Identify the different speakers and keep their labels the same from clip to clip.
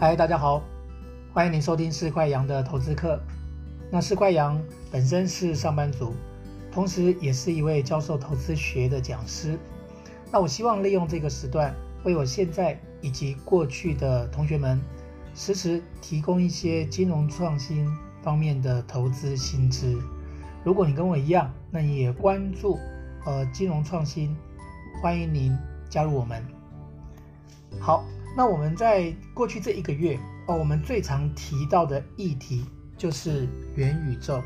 Speaker 1: 嗨，大家好，欢迎您收听四块羊的投资课。那四块羊本身是上班族，同时也是一位教授投资学的讲师。那我希望利用这个时段，为我现在以及过去的同学们，实时提供一些金融创新方面的投资新知。如果你跟我一样，那你也关注呃金融创新，欢迎您加入我们。好。那我们在过去这一个月哦，我们最常提到的议题就是元宇宙。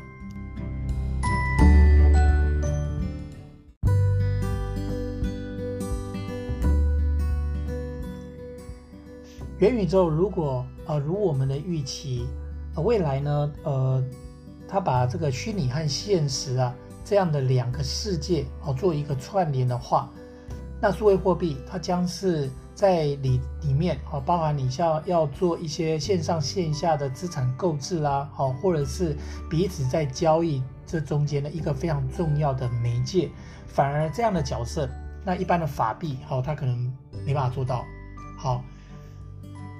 Speaker 1: 元宇宙如果呃如我们的预期，呃未来呢呃，它把这个虚拟和现实啊这样的两个世界哦做一个串联的话，那数位货币它将是。在里里面啊，包含你像要做一些线上线下的资产购置啦，好，或者是彼此在交易这中间的一个非常重要的媒介，反而这样的角色，那一般的法币，好，它可能没办法做到。好，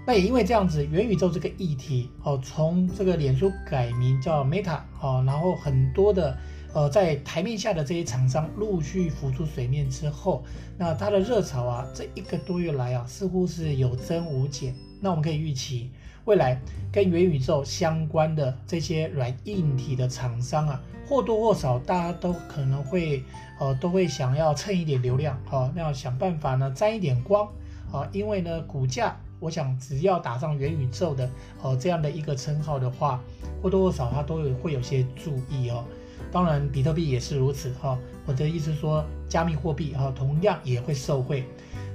Speaker 1: 那也因为这样子，元宇宙这个议题，哦，从这个脸书改名叫 Meta，好，然后很多的。呃，在台面下的这些厂商陆续浮出水面之后，那它的热潮啊，这一个多月来啊，似乎是有增无减。那我们可以预期，未来跟元宇宙相关的这些软硬体的厂商啊，或多或少大家都可能会，呃，都会想要蹭一点流量，好，那要想办法呢沾一点光，啊，因为呢股价，我想只要打上元宇宙的，呃，这样的一个称号的话，或多或少它都有会有些注意哦。当然，比特币也是如此哈。我的意思说，加密货币哈同样也会受惠。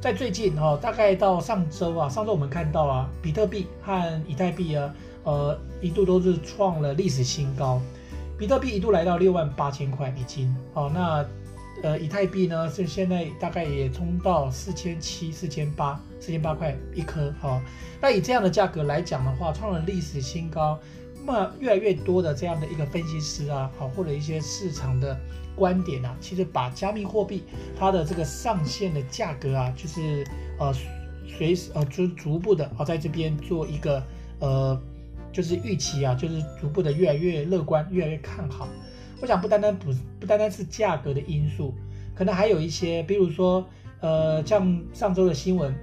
Speaker 1: 在最近哈，大概到上周啊，上周我们看到啊，比特币和以太币啊，呃，一度都是创了历史新高。比特币一度来到六万八千块美金哦，那呃，以太币呢是现在大概也冲到四千七、四千八、四千八块一颗哈。那以这样的价格来讲的话，创了历史新高。那么越来越多的这样的一个分析师啊，好，或者一些市场的观点啊，其实把加密货币它的这个上限的价格啊，就是呃随时呃就逐步的啊在这边做一个呃就是预期啊，就是逐步的越来越乐观，越来越看好。我想不单单不不单单是价格的因素，可能还有一些，比如说呃像上周的新闻，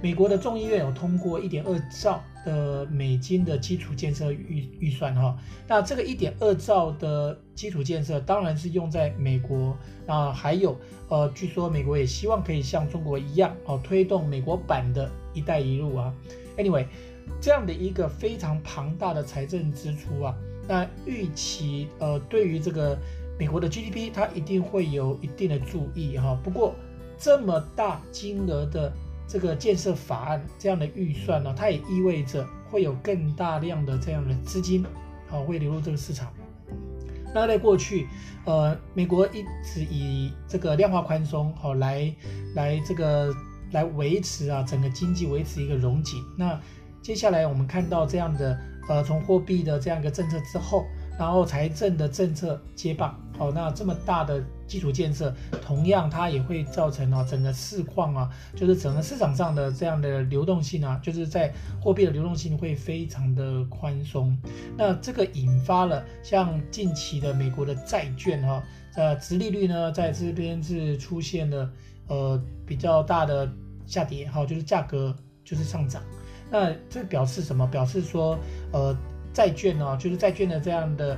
Speaker 1: 美国的众议院有通过一点二兆。的美金的基础建设预预算哈，那这个一点二兆的基础建设当然是用在美国啊，还有呃，据说美国也希望可以像中国一样哦，推动美国版的一带一路啊。Anyway，这样的一个非常庞大的财政支出啊，那预期呃，对于这个美国的 GDP，它一定会有一定的注意哈。不过这么大金额的。这个建设法案这样的预算呢，它也意味着会有更大量的这样的资金，啊，会流入这个市场。那在过去，呃，美国一直以这个量化宽松，好来来这个来维持啊整个经济维持一个荣景。那接下来我们看到这样的，呃，从货币的这样一个政策之后。然后财政的政策接棒，好，那这么大的基础建设，同样它也会造成啊整个市况啊，就是整个市场上的这样的流动性啊，就是在货币的流动性会非常的宽松。那这个引发了像近期的美国的债券哈，呃，殖利率呢在这边是出现了呃比较大的下跌，哈，就是价格就是上涨。那这表示什么？表示说呃。债券呢、就是债券的这样的，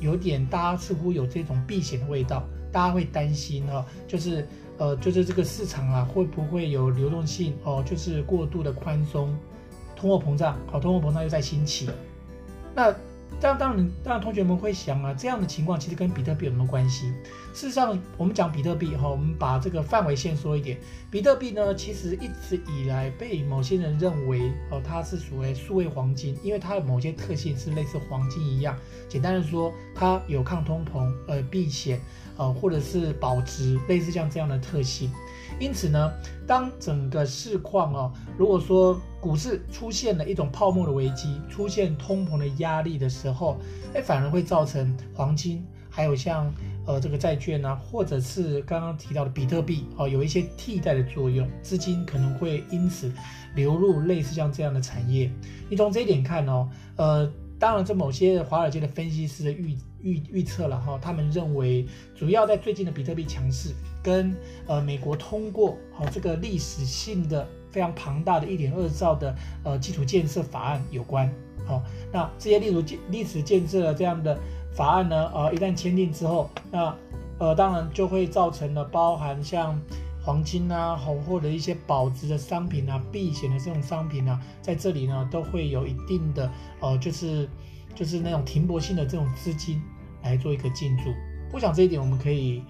Speaker 1: 有点大家似乎有这种避险的味道，大家会担心哈、哦，就是呃，就是这个市场啊，会不会有流动性哦，就是过度的宽松，通货膨胀，好，通货膨胀又在兴起，那。当当然，当然，同学们会想啊，这样的情况其实跟比特币有什么关系？事实上，我们讲比特币哈，我们把这个范围先说一点。比特币呢，其实一直以来被某些人认为哦，它是属于数位黄金，因为它的某些特性是类似黄金一样。简单的说，它有抗通膨、呃避险、呃或者是保值，类似像这样的特性。因此呢，当整个市况哦，如果说股市出现了一种泡沫的危机，出现通膨的压力的时候，哎，反而会造成黄金，还有像呃这个债券啊，或者是刚刚提到的比特币哦，有一些替代的作用，资金可能会因此流入类似像这样的产业。你从这一点看哦，呃，当然这某些华尔街的分析师的预预预测了哈，他们认为主要在最近的比特币强势跟呃美国通过好这个历史性的非常庞大的一点二兆的呃基础建设法案有关。好，那这些例如建历史建设的这样的法案呢，呃，一旦签订之后，那呃，当然就会造成了包含像黄金啊，好或者一些保值的商品啊，避险的这种商品啊，在这里呢都会有一定的呃，就是就是那种停泊性的这种资金来做一个进驻。我想这一点我们可以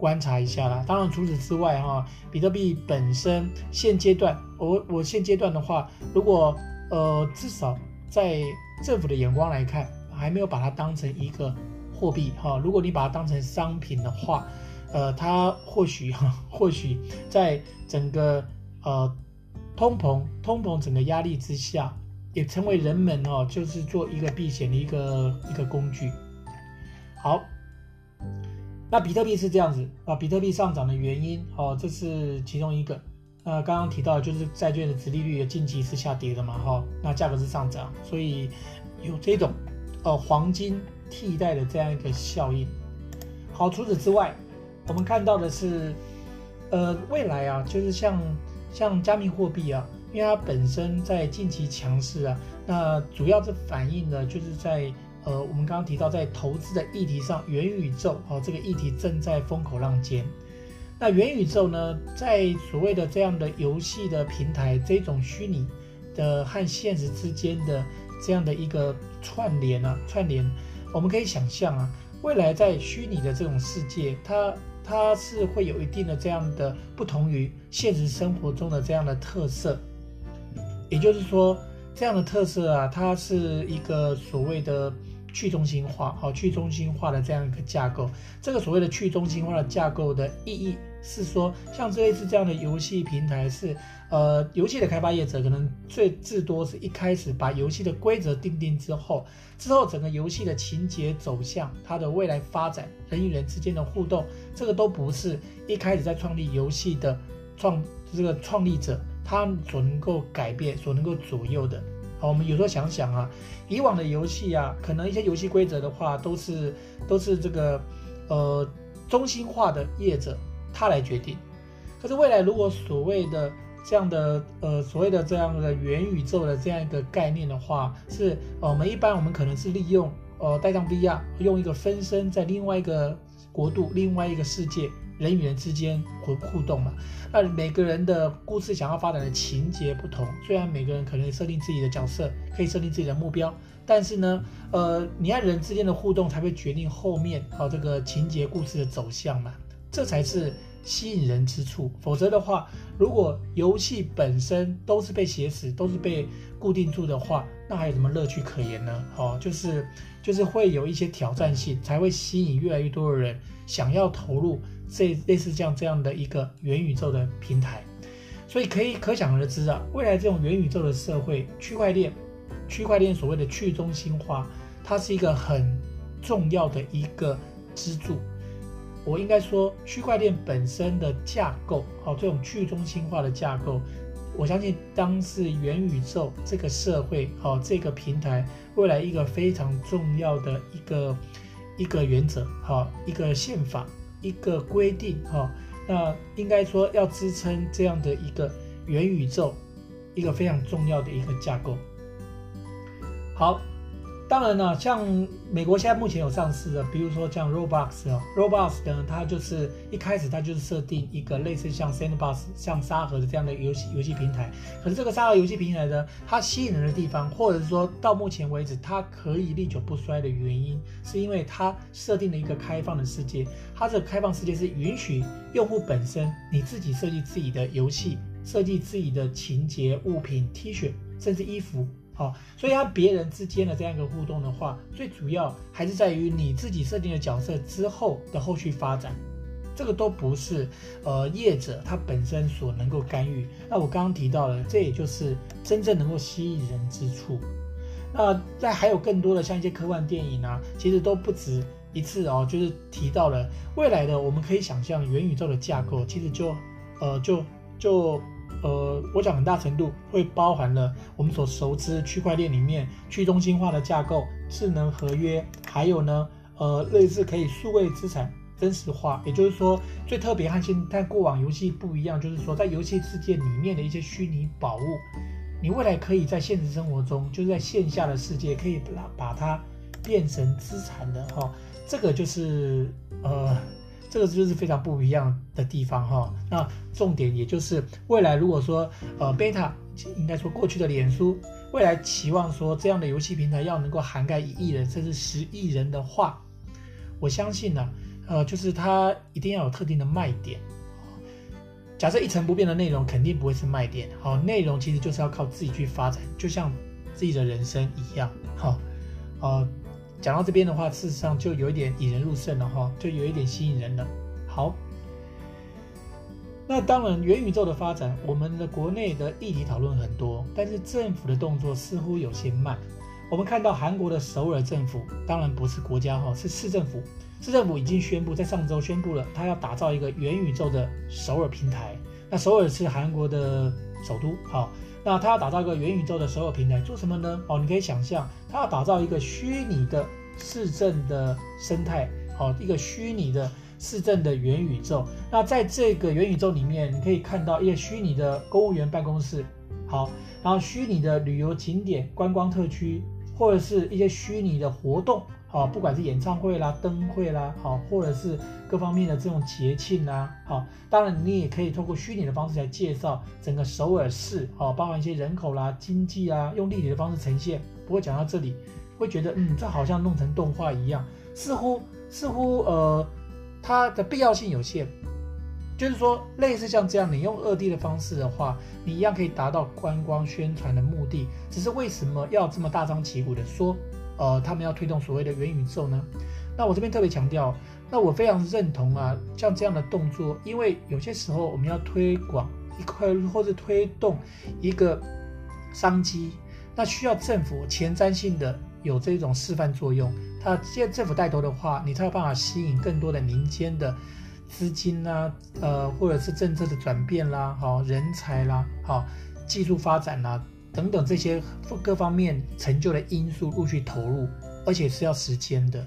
Speaker 1: 观察一下啦。当然除此之外哈，比特币本身现阶段，我我现阶段的话，如果呃至少。在政府的眼光来看，还没有把它当成一个货币哈。如果你把它当成商品的话，呃，它或许哈，或许在整个呃通膨通膨整个压力之下，也成为人们哦，就是做一个避险的一个一个工具。好，那比特币是这样子啊，比特币上涨的原因哦，这是其中一个。那刚刚提到的就是债券的殖利率近期是下跌的嘛，哈，那价格是上涨，所以有这种呃黄金替代的这样一个效应。好，除此之外，我们看到的是，呃，未来啊，就是像像加密货币啊，因为它本身在近期强势啊，那主要是反映的就是在呃我们刚刚提到在投资的议题上，元宇宙啊这个议题正在风口浪尖。那元宇宙呢，在所谓的这样的游戏的平台，这种虚拟的和现实之间的这样的一个串联啊，串联，我们可以想象啊，未来在虚拟的这种世界，它它是会有一定的这样的不同于现实生活中的这样的特色，也就是说，这样的特色啊，它是一个所谓的。去中心化，好，去中心化的这样一个架构。这个所谓的去中心化的架构的意义是说，像这一次这样的游戏平台是，呃，游戏的开发业者可能最至多是一开始把游戏的规则定定之后，之后整个游戏的情节走向，它的未来发展，人与人之间的互动，这个都不是一开始在创立游戏的创这个创立者他所能够改变、所能够左右的。好，我们有时候想想啊，以往的游戏啊，可能一些游戏规则的话，都是都是这个呃中心化的业者他来决定。可是未来如果所谓的这样的呃所谓的这样的元宇宙的这样一个概念的话，是呃我们一般我们可能是利用呃带上 VR，用一个分身在另外一个国度、另外一个世界。人与人之间互互动嘛，那每个人的故事想要发展的情节不同，虽然每个人可能设定自己的角色，可以设定自己的目标，但是呢，呃，你和人之间的互动才会决定后面好、哦、这个情节故事的走向嘛，这才是吸引人之处。否则的话，如果游戏本身都是被写死，都是被固定住的话，那还有什么乐趣可言呢？哦，就是就是会有一些挑战性，才会吸引越来越多的人想要投入。这类似像这样的一个元宇宙的平台，所以可以可想而知啊，未来这种元宇宙的社会，区块链，区块链所谓的去中心化，它是一个很重要的一个支柱。我应该说，区块链本身的架构，好，这种去中心化的架构，我相信当是元宇宙这个社会，好，这个平台未来一个非常重要的一个一个原则，好，一个宪法。一个规定哈，那应该说要支撑这样的一个元宇宙，一个非常重要的一个架构。好。当然了，像美国现在目前有上市的，比如说像 Roblox 哦，Roblox 呢，它就是一开始它就是设定一个类似像 Sandbox、像沙盒的这样的游戏游戏平台。可是这个沙盒游戏平台呢，它吸引人的地方，或者是说到目前为止它可以历久不衰的原因，是因为它设定了一个开放的世界。它这个开放世界是允许用户本身你自己设计自己的游戏，设计自己的情节、物品、T 恤，甚至衣服。好，所以它别人之间的这样一个互动的话，最主要还是在于你自己设定的角色之后的后续发展，这个都不是呃业者他本身所能够干预。那我刚刚提到的，这也就是真正能够吸引人之处。那在还有更多的像一些科幻电影啊，其实都不止一次哦，就是提到了未来的，我们可以想象元宇宙的架构，其实就呃就就呃，我讲很大程度会包含了我们所熟知区块链里面去中心化的架构、智能合约，还有呢呃类似可以数位资产真实化，也就是说最特别和现在过往游戏不一样，就是说在游戏世界里面的一些虚拟宝物，你未来可以在现实生活中，就是在线下的世界可以把把它变成资产的哈。这个就是呃，这个就是非常不一样的地方哈。那重点也就是未来如果说呃，Meta 应该说过去的脸书，未来期望说这样的游戏平台要能够涵盖一亿人甚至十亿人的话，我相信呢，呃，就是它一定要有特定的卖点。假设一成不变的内容肯定不会是卖点，好，内容其实就是要靠自己去发展，就像自己的人生一样，哈，呃。讲到这边的话，事实上就有一点引人入胜了哈，就有一点吸引人了。好，那当然元宇宙的发展，我们的国内的议题讨论很多，但是政府的动作似乎有些慢。我们看到韩国的首尔政府，当然不是国家哈，是市政府，市政府已经宣布在上周宣布了，他要打造一个元宇宙的首尔平台。那首尔是韩国的首都，好。那他要打造一个元宇宙的首尔平台，做什么呢？哦，你可以想象，他要打造一个虚拟的市政的生态，哦，一个虚拟的市政的元宇宙。那在这个元宇宙里面，你可以看到一个虚拟的公务员办公室，好，然后虚拟的旅游景点、观光特区，或者是一些虚拟的活动。好，不管是演唱会啦、灯会啦，好，或者是各方面的这种节庆啦，好，当然你也可以透过虚拟的方式来介绍整个首尔市，好，包含一些人口啦、经济啊，用立体的方式呈现。不过讲到这里，会觉得，嗯，这好像弄成动画一样，似乎似乎呃，它的必要性有限。就是说，类似像这样，你用二 D 的方式的话，你一样可以达到观光宣传的目的。只是为什么要这么大张旗鼓的说？呃，他们要推动所谓的元宇宙呢？那我这边特别强调，那我非常认同啊，像这样的动作，因为有些时候我们要推广一块或者推动一个商机，那需要政府前瞻性的有这种示范作用。它既然政府带头的话，你才有办法吸引更多的民间的资金啦，呃，或者是政策的转变啦，好人才啦，好技术发展啦。等等这些各方面成就的因素陆续投入，而且是要时间的。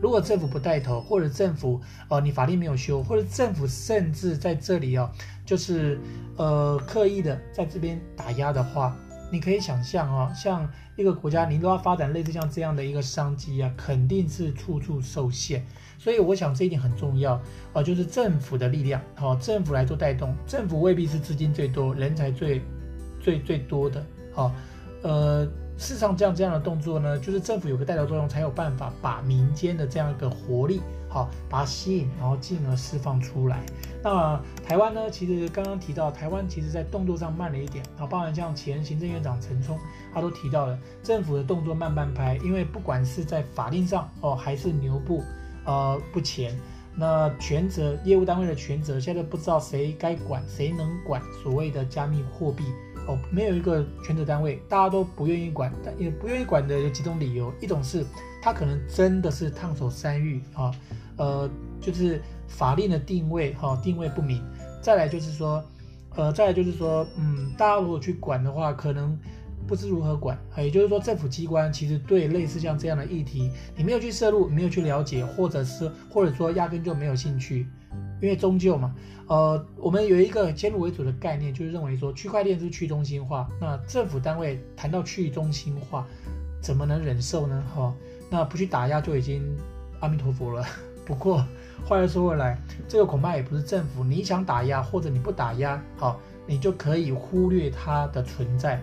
Speaker 1: 如果政府不带头，或者政府呃你法令没有修，或者政府甚至在这里哦，就是呃刻意的在这边打压的话，你可以想象哦，像一个国家你都要发展类似像这样的一个商机啊，肯定是处处受限。所以我想这一点很重要啊，呃，就是政府的力量，好，政府来做带动，政府未必是资金最多、人才最最最多的。好，呃，事实上这样这样的动作呢，就是政府有个带头作用，才有办法把民间的这样一个活力，好，把它吸引，然后进而释放出来。那台湾呢，其实刚刚提到，台湾其实在动作上慢了一点，啊，包含像前行政院长陈冲，他都提到了政府的动作慢半拍，因为不管是在法令上哦，还是牛步，呃，不前，那权责业务单位的权责，现在不知道谁该管，谁能管所谓的加密货币。哦，没有一个权责单位，大家都不愿意管，但也不愿意管的有几种理由，一种是他可能真的是烫手山芋啊，呃，就是法令的定位哈、定位不明，再来就是说，呃，再来就是说，嗯，大家如果去管的话，可能不知如何管，也就是说，政府机关其实对类似像这样的议题，你没有去涉入，没有去了解，或者是或者说压根就没有兴趣。因为终究嘛，呃，我们有一个先入为主的概念，就是认为说区块链是去中心化。那政府单位谈到去中心化，怎么能忍受呢？哈、哦，那不去打压就已经阿弥陀佛了。不过话又说回来，这个恐怕也不是政府你想打压或者你不打压，好、你就可以忽略它的存在。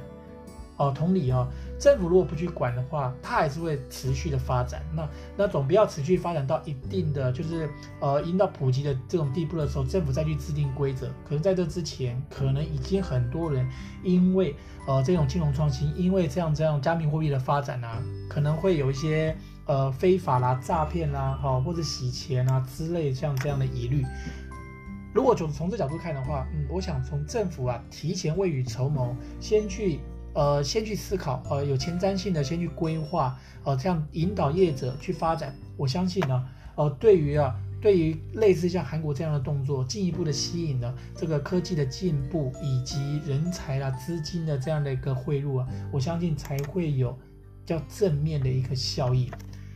Speaker 1: 哦，同理、哦，政府如果不去管的话，它还是会持续的发展。那那总不要持续发展到一定的，就是呃，已经到普及的这种地步的时候，政府再去制定规则。可能在这之前，可能已经很多人因为呃这种金融创新，因为这样这样加密货币的发展啊，可能会有一些呃非法啦、诈骗啦，哈、哦、或者洗钱啊之类像这样的疑虑。如果从从这角度看的话，嗯，我想从政府啊提前未雨绸缪，先去。呃，先去思考，呃，有前瞻性的先去规划，呃，这样引导业者去发展。我相信呢，呃，对于啊，对于类似像韩国这样的动作，进一步的吸引了这个科技的进步以及人才啦、资金的这样的一个汇入啊，我相信才会有较正面的一个效益。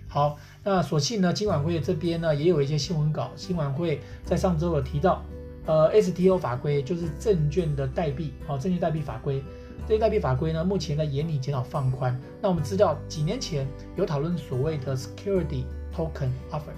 Speaker 1: 好，那所幸呢，金管会这边呢也有一些新闻稿，金管会在上周有提到，呃，STO 法规就是证券的代币，哦，证券代币法规。这些代币法规呢，目前在研拟检讨放宽。那我们知道，几年前有讨论所谓的 security token offer，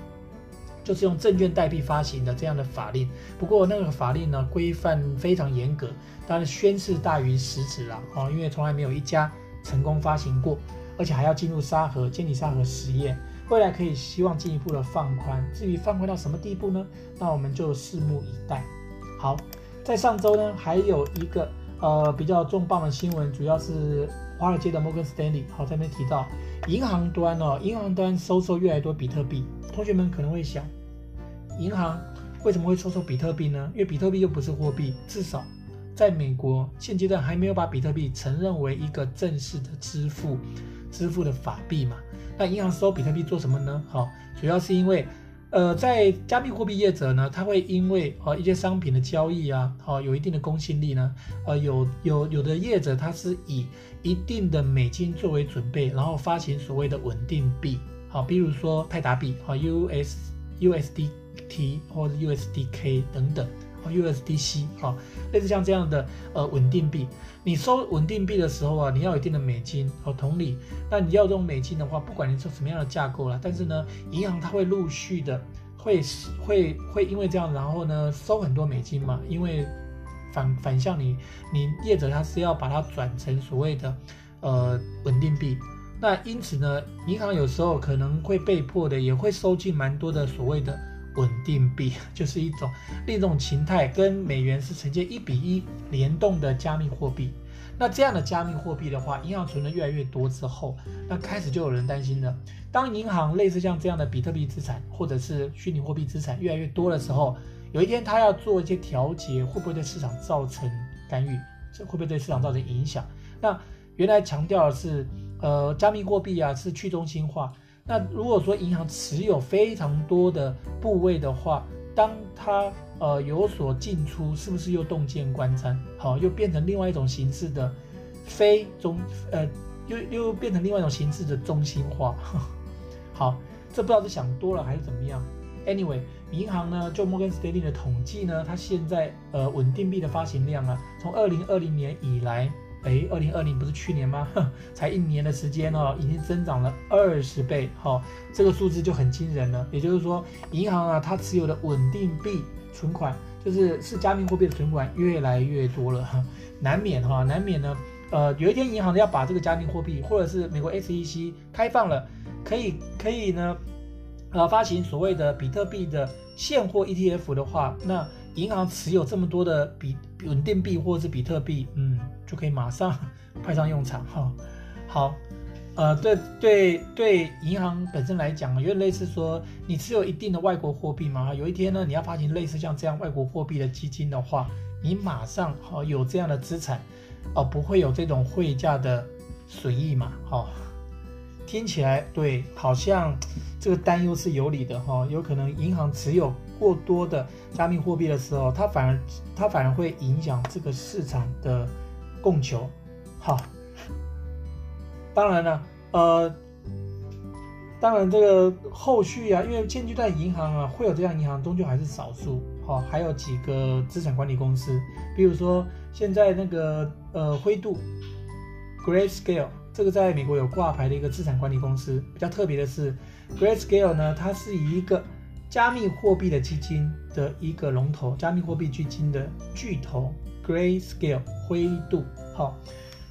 Speaker 1: 就是用证券代币发行的这样的法令。不过那个法令呢，规范非常严格，当然宣示大于实质了啊，因为从来没有一家成功发行过，而且还要进入沙盒监理沙盒实验。未来可以希望进一步的放宽，至于放宽到什么地步呢？那我们就拭目以待。好，在上周呢，还有一个。呃，比较重磅的新闻，主要是华尔街的摩根斯丹利，好，在那边提到，银行端哦，银行端收受越来越多比特币。同学们可能会想，银行为什么会收受比特币呢？因为比特币又不是货币，至少在美国现阶段还没有把比特币承认为一个正式的支付支付的法币嘛。那银行收比特币做什么呢？好，主要是因为。呃，在加密货币业者呢，他会因为呃一些商品的交易啊，好、有一定的公信力呢，呃有有有的业者他是以一定的美金作为准备，然后发行所谓的稳定币，好、比如说泰达币，好、US USDT 或者 USDK 等等。USDC 啊，类似像这样的呃稳定币，你收稳定币的时候啊，你要有一定的美金哦。同理，那你要用美金的话，不管你是什么样的架构啦，但是呢，银行它会陆续的会会会因为这样，然后呢收很多美金嘛，因为反反向你你业者他是要把它转成所谓的呃稳定币，那因此呢，银行有时候可能会被迫的也会收进蛮多的所谓的。稳定币 就是一种另一种形态，跟美元是呈现一比一联动的加密货币。那这样的加密货币的话，银行存的越来越多之后，那开始就有人担心了。当银行类似像这样的比特币资产或者是虚拟货币资产越来越多的时候，有一天它要做一些调节，会不会对市场造成干预？这会不会对市场造成影响？那原来强调的是，呃，加密货币啊是去中心化。那如果说银行持有非常多的部位的话，当它呃有所进出，是不是又洞见观瞻？好，又变成另外一种形式的非中呃，又又变成另外一种形式的中心化。好，这不知道是想多了还是怎么样。Anyway，银行呢，就摩根斯丹利的统计呢，它现在呃稳定币的发行量啊，从二零二零年以来。哎，二零二零不是去年吗？才一年的时间哦，已经增长了二十倍，哈、哦，这个数字就很惊人了。也就是说，银行啊，它持有的稳定币存款，就是是加密货币的存款越来越多了，哈难免哈、难免呢。呃，有一天银行要把这个加密货币，或者是美国 SEC 开放了，可以可以呢，呃，发行所谓的比特币的现货 ETF 的话，那银行持有这么多的比稳定币或者是比特币，嗯。就可以马上派上用场哈。好，呃，对对对，银行本身来讲，有点类似说，你持有一定的外国货币嘛，有一天呢，你要发行类似像这样外国货币的基金的话，你马上好有这样的资产，哦，不会有这种汇价的损益嘛，哈，听起来对，好像这个担忧是有理的哈，有可能银行持有过多的加密货币的时候，它反而它反而会影响这个市场的。供求，好，当然了，呃，当然这个后续啊，因为现阶段银行啊会有这样银行，终究还是少数，好，还有几个资产管理公司，比如说现在那个呃灰度，Grayscale，这个在美国有挂牌的一个资产管理公司，比较特别的是，Grayscale 呢，它是以一个加密货币的基金的一个龙头，加密货币基金的巨头。Grayscale 灰度，好，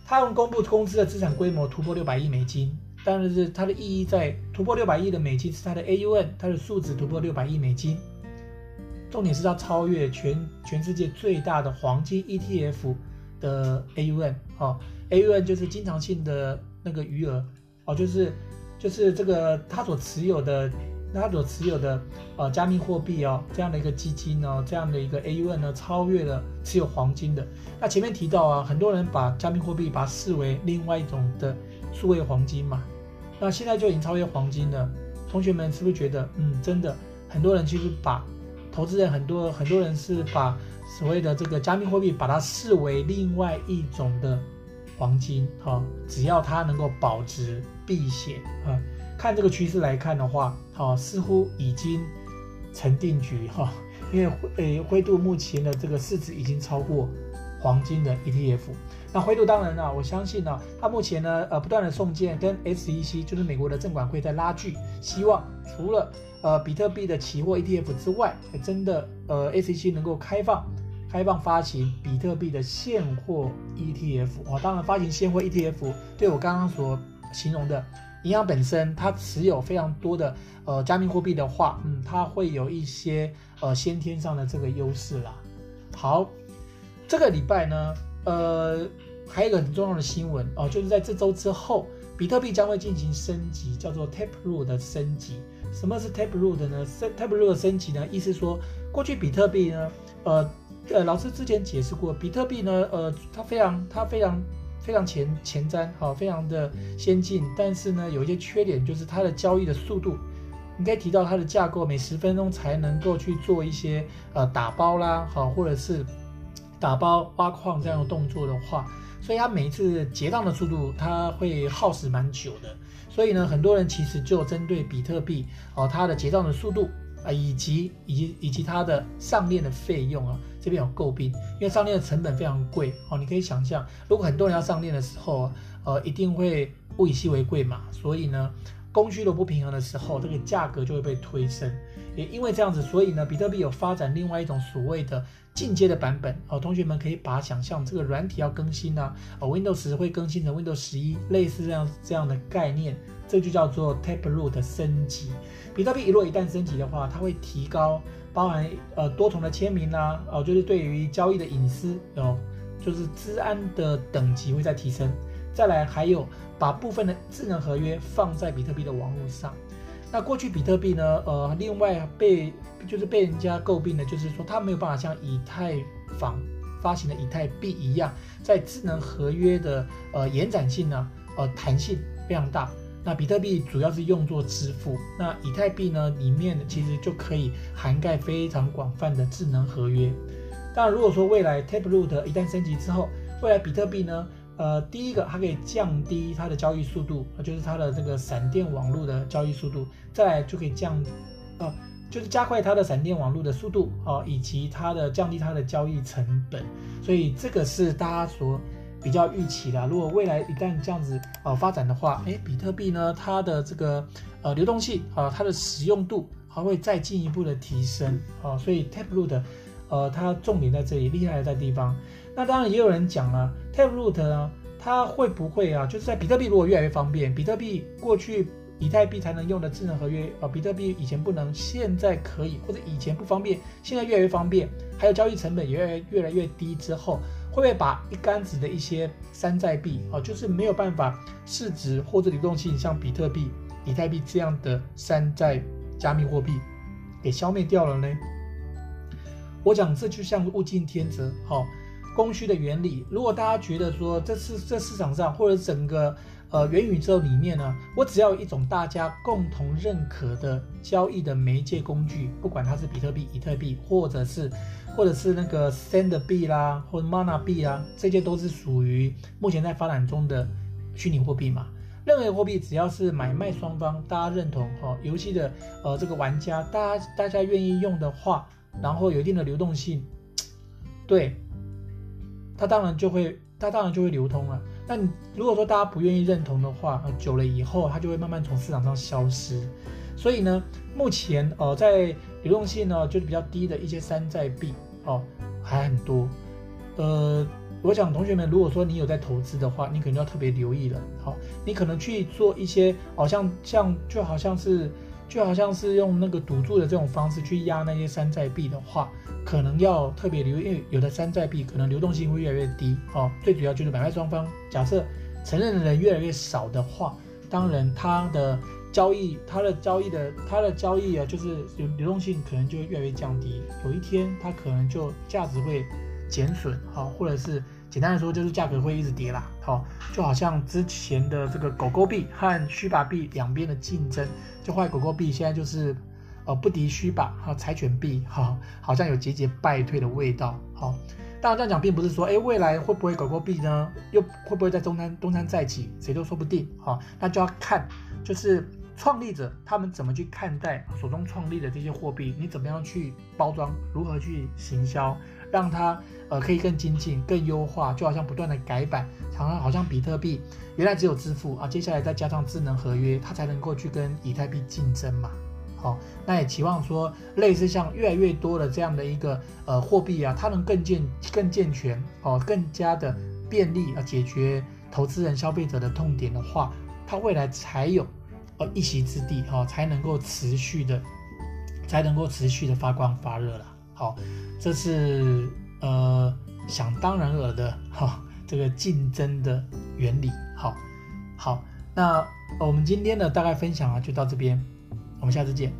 Speaker 1: 他们公布公司的资产规模突破六百亿美金，当然是它的意义在突破六百亿的美金是它的 AUM，它的数值突破六百亿美金，重点是它超越全全世界最大的黄金 ETF 的 AUM，哦，AUM 就是经常性的那个余额，哦，就是就是这个它所持有的。那他所持有的呃加密货币哦，这样的一个基金呢，这样的一个 AUM 呢，超越了持有黄金的。那前面提到啊，很多人把加密货币把它视为另外一种的数位黄金嘛。那现在就已经超越黄金了。同学们是不是觉得，嗯，真的很多人其实把投资人很多很多人是把所谓的这个加密货币把它视为另外一种的黄金哈，只要它能够保值避险啊，看这个趋势来看的话，哦，似乎已经成定局哈，因为诶灰度目前的这个市值已经超过黄金的 ETF。那灰度当然呢，我相信呢，它目前呢，呃，不断的送件跟 SEC，就是美国的证管会在拉锯，希望除了呃比特币的期货 ETF 之外，真的呃 SEC 能够开放开放发行比特币的现货 ETF。哦，当然发行现货 ETF，对我刚刚所形容的银行本身，它持有非常多的呃加密货币的话，嗯，它会有一些呃先天上的这个优势啦。好，这个礼拜呢。呃，还有一个很重要的新闻哦，就是在这周之后，比特币将会进行升级，叫做 Taproot 的升级。什么是 Taproot 呢？Taproot 的升级呢，意思说，过去比特币呢，呃呃，老师之前解释过，比特币呢，呃，它非常它非常非常前前瞻，好，非常的先进，但是呢，有一些缺点，就是它的交易的速度，你可以提到它的架构，每十分钟才能够去做一些呃打包啦，好，或者是。打包挖矿这样的动作的话，所以它每一次结账的速度，它会耗时蛮久的。所以呢，很多人其实就针对比特币哦，它的结账的速度啊，以及以及以及它的上链的费用啊，这边有诟病，因为上链的成本非常贵哦。你可以想象，如果很多人要上链的时候，呃，一定会物以稀为贵嘛。所以呢，供需都不平衡的时候，这个价格就会被推升。也因为这样子，所以呢，比特币有发展另外一种所谓的进阶的版本哦。同学们可以把想象，这个软体要更新呢，啊，哦，Windows 会更新成 Windows 十一，类似这样这样的概念，这就叫做 Taproot 的升级。比特币一若一旦升级的话，它会提高包含呃多重的签名啦，哦，就是对于交易的隐私哦，就是资安的等级会再提升。再来还有把部分的智能合约放在比特币的网络上。那过去比特币呢？呃，另外被就是被人家诟病的，就是说它没有办法像以太坊发行的以太币一样，在智能合约的呃延展性呢，呃弹性非常大。那比特币主要是用作支付，那以太币呢里面其实就可以涵盖非常广泛的智能合约。当然，如果说未来 Taproot 一旦升级之后，未来比特币呢？呃，第一个，它可以降低它的交易速度，就是它的这个闪电网络的交易速度，再来就可以降，呃，就是加快它的闪电网络的速度啊，以及它的降低它的交易成本，所以这个是大家所比较预期啦。如果未来一旦这样子呃发展的话，诶，比特币呢，它的这个呃流动性啊，它的使用度还会再进一步的提升啊，所以 Taproot 呃，它重点在这里，厉害的在地方。那当然也有人讲了，Taproot 呢，它会不会啊？就是在比特币如果越来越方便，比特币过去以太币才能用的智能合约啊，比特币以前不能，现在可以，或者以前不方便，现在越来越方便，还有交易成本也越来越来越低之后，会不会把一竿子的一些山寨币啊，就是没有办法市值或者流动性像比特币、以太币这样的山寨加密货币给消灭掉了呢？我讲这就像物竞天择，好。供需的原理，如果大家觉得说这是这市场上或者整个呃元宇宙里面呢，我只要一种大家共同认可的交易的媒介工具，不管它是比特币、以太币，或者是或者是那个 Sand 币啦，或者 Mana 币啊，这些都是属于目前在发展中的虚拟货币嘛。任何货币只要是买卖双方大家认同哈，游戏的呃这个玩家大家大家愿意用的话，然后有一定的流动性，对。它当然就会，它当然就会流通了。那如果说大家不愿意认同的话，久了以后它就会慢慢从市场上消失。所以呢，目前呃在流动性呢就是比较低的一些山寨币哦还很多。呃，我想同学们如果说你有在投资的话，你可能要特别留意了。好，你可能去做一些好像像就好像是。就好像是用那个赌注的这种方式去压那些山寨币的话，可能要特别留意，因为有的山寨币可能流动性会越来越低哦。最主要就是买卖双方假设承认的人越来越少的话，当然它的交易、它的交易的、它的交易啊，就是流流动性可能就越来越降低。有一天它可能就价值会减损，好，或者是。简单来说，就是价格会一直跌啦，好，就好像之前的这个狗狗币和虚把币两边的竞争，就坏狗狗币现在就是呃不敌虚吧，哈，柴犬币哈，好像有节节败退的味道，好。当然这样讲，并不是说，哎，未来会不会狗狗币呢？又会不会在东山东山再起？谁都说不定啊。那就要看，就是创立者他们怎么去看待手中创立的这些货币，你怎么样去包装，如何去行销，让它呃可以更精进、更优化，就好像不断的改版，常常好像比特币原来只有支付啊，接下来再加上智能合约，它才能够去跟以太币竞争嘛。好，那也期望说，类似像越来越多的这样的一个呃货币啊，它能更健更健全，哦，更加的便利啊，解决投资人消费者的痛点的话，它未来才有一席之地，哈，才能够持续的，才能够持续的发光发热了。好，这是呃想当然尔的哈，这个竞争的原理。好，好，那我们今天的大概分享啊，就到这边。我们下次见。